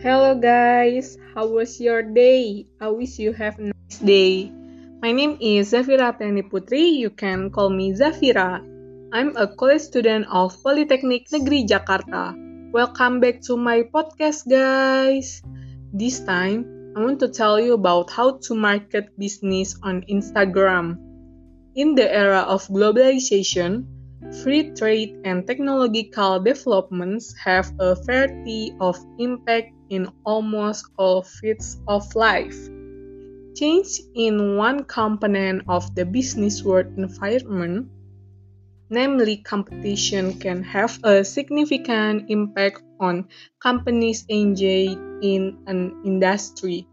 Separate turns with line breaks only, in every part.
Hello guys, how was your day? I wish you have a nice day. My name is Zhafira Putri. You can call me Zhafira. I'm a college student of Polytechnic Negeri Jakarta. Welcome back to my podcast, guys. This time, I want to tell you about how to market business on Instagram. In the era of globalization, free trade and technological developments have a variety of impact in almost all fields of life. Change in one component of the business world environment, namely competition, can have a significant impact on companies engaged in an industry.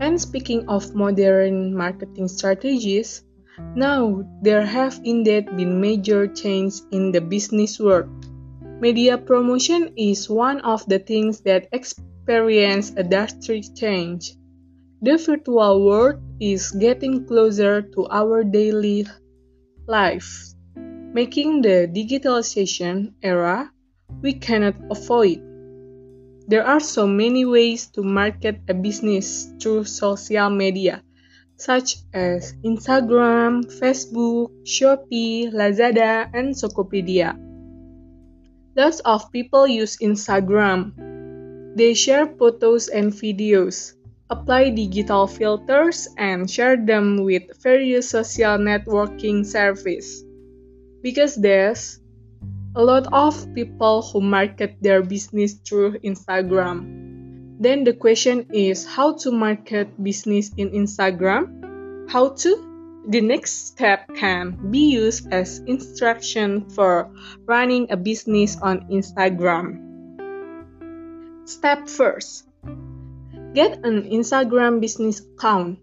And speaking of modern marketing strategies, now there have indeed been major changes in the business world. Media promotion is one of the things that experience a drastic change. The virtual world is getting closer to our daily life, making the digitalization era we cannot avoid. There are so many ways to market a business through social media, such as Instagram, Facebook, Shopee, Lazada, and Tokopedia. Lots of people use Instagram. They share photos and videos, apply digital filters, and share them with various social networking services. Because there's a lot of people who market their business through Instagram. Then the question is how to market business in Instagram? How to? The next step can be used as instruction for running a business on Instagram. Step first. Get an Instagram business account.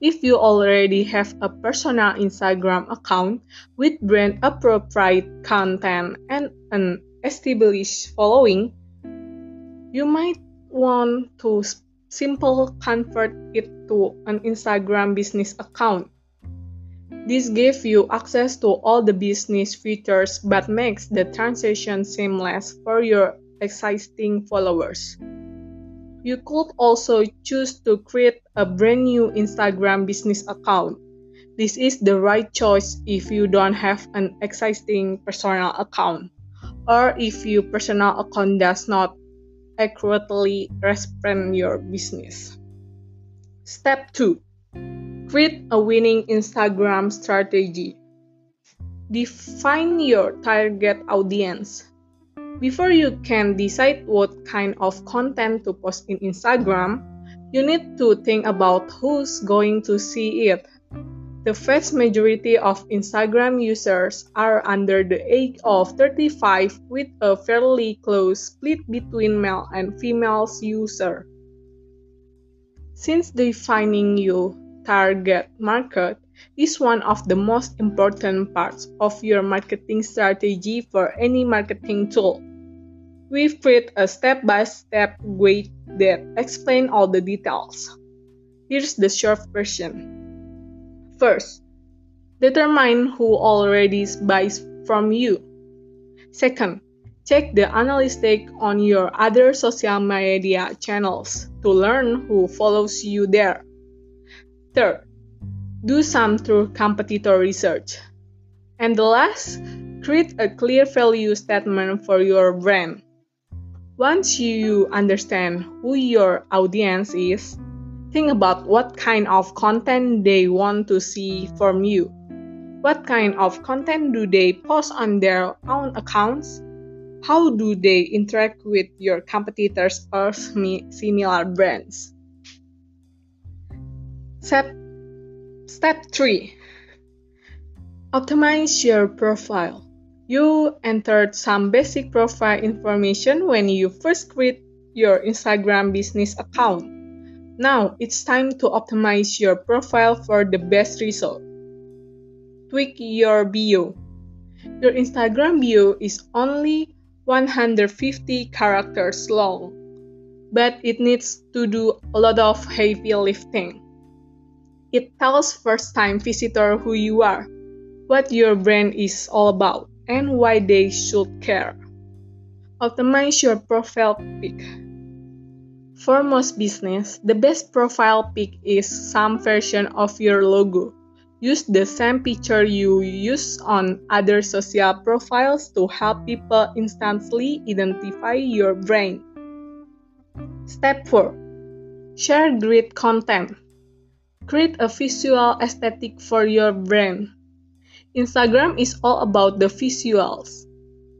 If you already have a personal Instagram account with brand appropriate content and an established following, you might want to simply convert it to an Instagram business account. This gives you access to all the business features but makes the transition seamless for your existing followers. You could also choose to create a brand new Instagram business account. This is the right choice if you don't have an existing personal account or if your personal account does not accurately represent your business. Step 2 Create a winning Instagram strategy. Define your target audience. Before you can decide what kind of content to post in Instagram, you need to think about who's going to see it. The vast majority of Instagram users are under the age of 35 with a fairly close split between male and female users. Since defining your target market is one of the most important parts of your marketing strategy for any marketing tool. We've created a step-by-step guide that explains all the details. Here's the short version. First, determine who already buys from you. Second, check the analytics on your other social media channels to learn who follows you there. Third, do some true competitor research. And the last, create a clear value statement for your brand. Once you understand who your audience is, think about what kind of content they want to see from you. What kind of content do they post on their own accounts? How do they interact with your competitors or similar brands? Step, step 3 Optimize your profile. You entered some basic profile information when you first create your Instagram business account. Now it's time to optimize your profile for the best result. Tweak your bio. Your Instagram bio is only 150 characters long, but it needs to do a lot of heavy lifting. It tells first time visitor who you are, what your brand is all about, and why they should care. Optimize your profile pic. For most business, the best profile pic is some version of your logo. Use the same picture you use on other social profiles to help people instantly identify your brand. Step 4 Share great content. Create a visual aesthetic for your brand. Instagram is all about the visuals.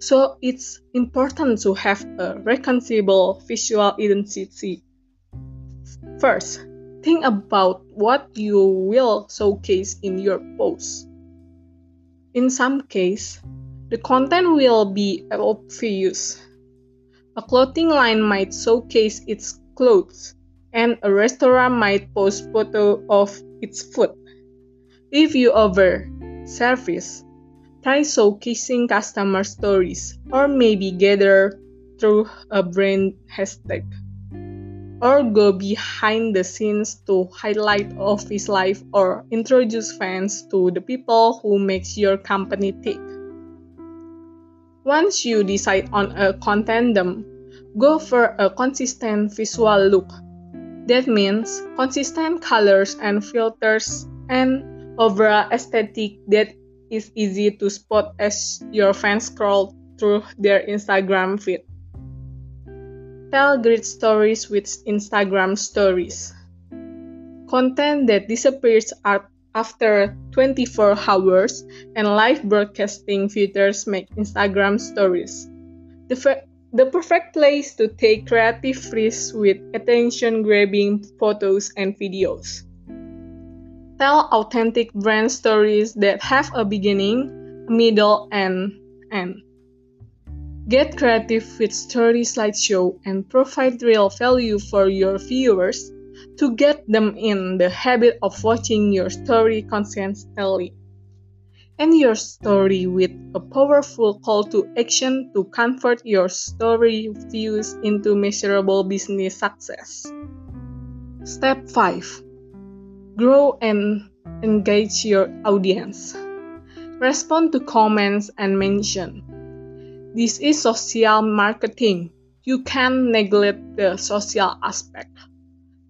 So it's important to have a recognizable visual identity. First, think about what you will showcase in your post. In some case, the content will be obvious. A clothing line might showcase its clothes, and a restaurant might post photo of its food. If you offer service, Try showcasing customer stories, or maybe gather through a brand hashtag. Or go behind the scenes to highlight office life or introduce fans to the people who makes your company tick. Once you decide on a contendum, go for a consistent visual look. That means consistent colors and filters and overall aesthetic that is easy to spot as your fans scroll through their Instagram feed. Tell great stories with Instagram stories. Content that disappears after 24 hours and live broadcasting features make Instagram stories. The, the perfect place to take creative risks with attention grabbing photos and videos. Tell authentic brand stories that have a beginning, middle, and end. Get creative with story slideshow and provide real value for your viewers to get them in the habit of watching your story consistently. End your story with a powerful call to action to convert your story views into measurable business success. Step 5 Grow and engage your audience. Respond to comments and mention. This is social marketing. You can't neglect the social aspect.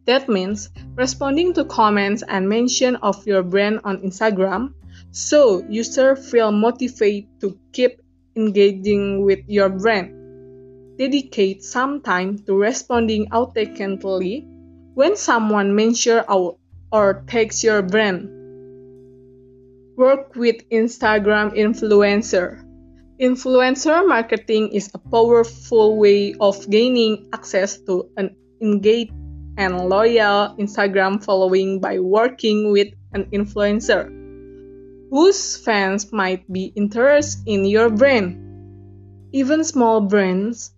That means responding to comments and mention of your brand on Instagram so users feel motivated to keep engaging with your brand. Dedicate some time to responding authentically when someone mentions our or takes your brand. Work with Instagram influencer. Influencer marketing is a powerful way of gaining access to an engaged and loyal Instagram following by working with an influencer whose fans might be interested in your brand. Even small brands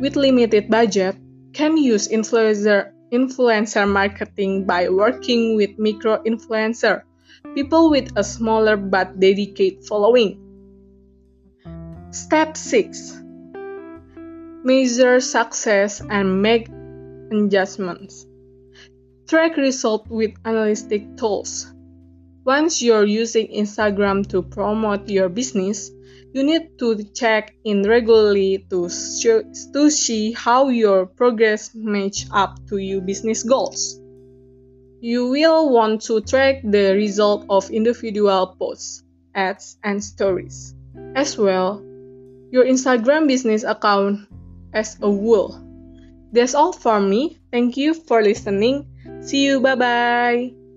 with limited budget can use influencer influencer marketing by working with micro influencer, people with a smaller but dedicated following. Step 6 Measure success and make adjustments. Track results with analytic tools. Once you're using Instagram to promote your business, you need to check in regularly to, to see how your progress match up to your business goals. You will want to track the result of individual posts, ads, and stories. As well, your Instagram business account as a whole. That's all for me. Thank you for listening. See you. Bye bye.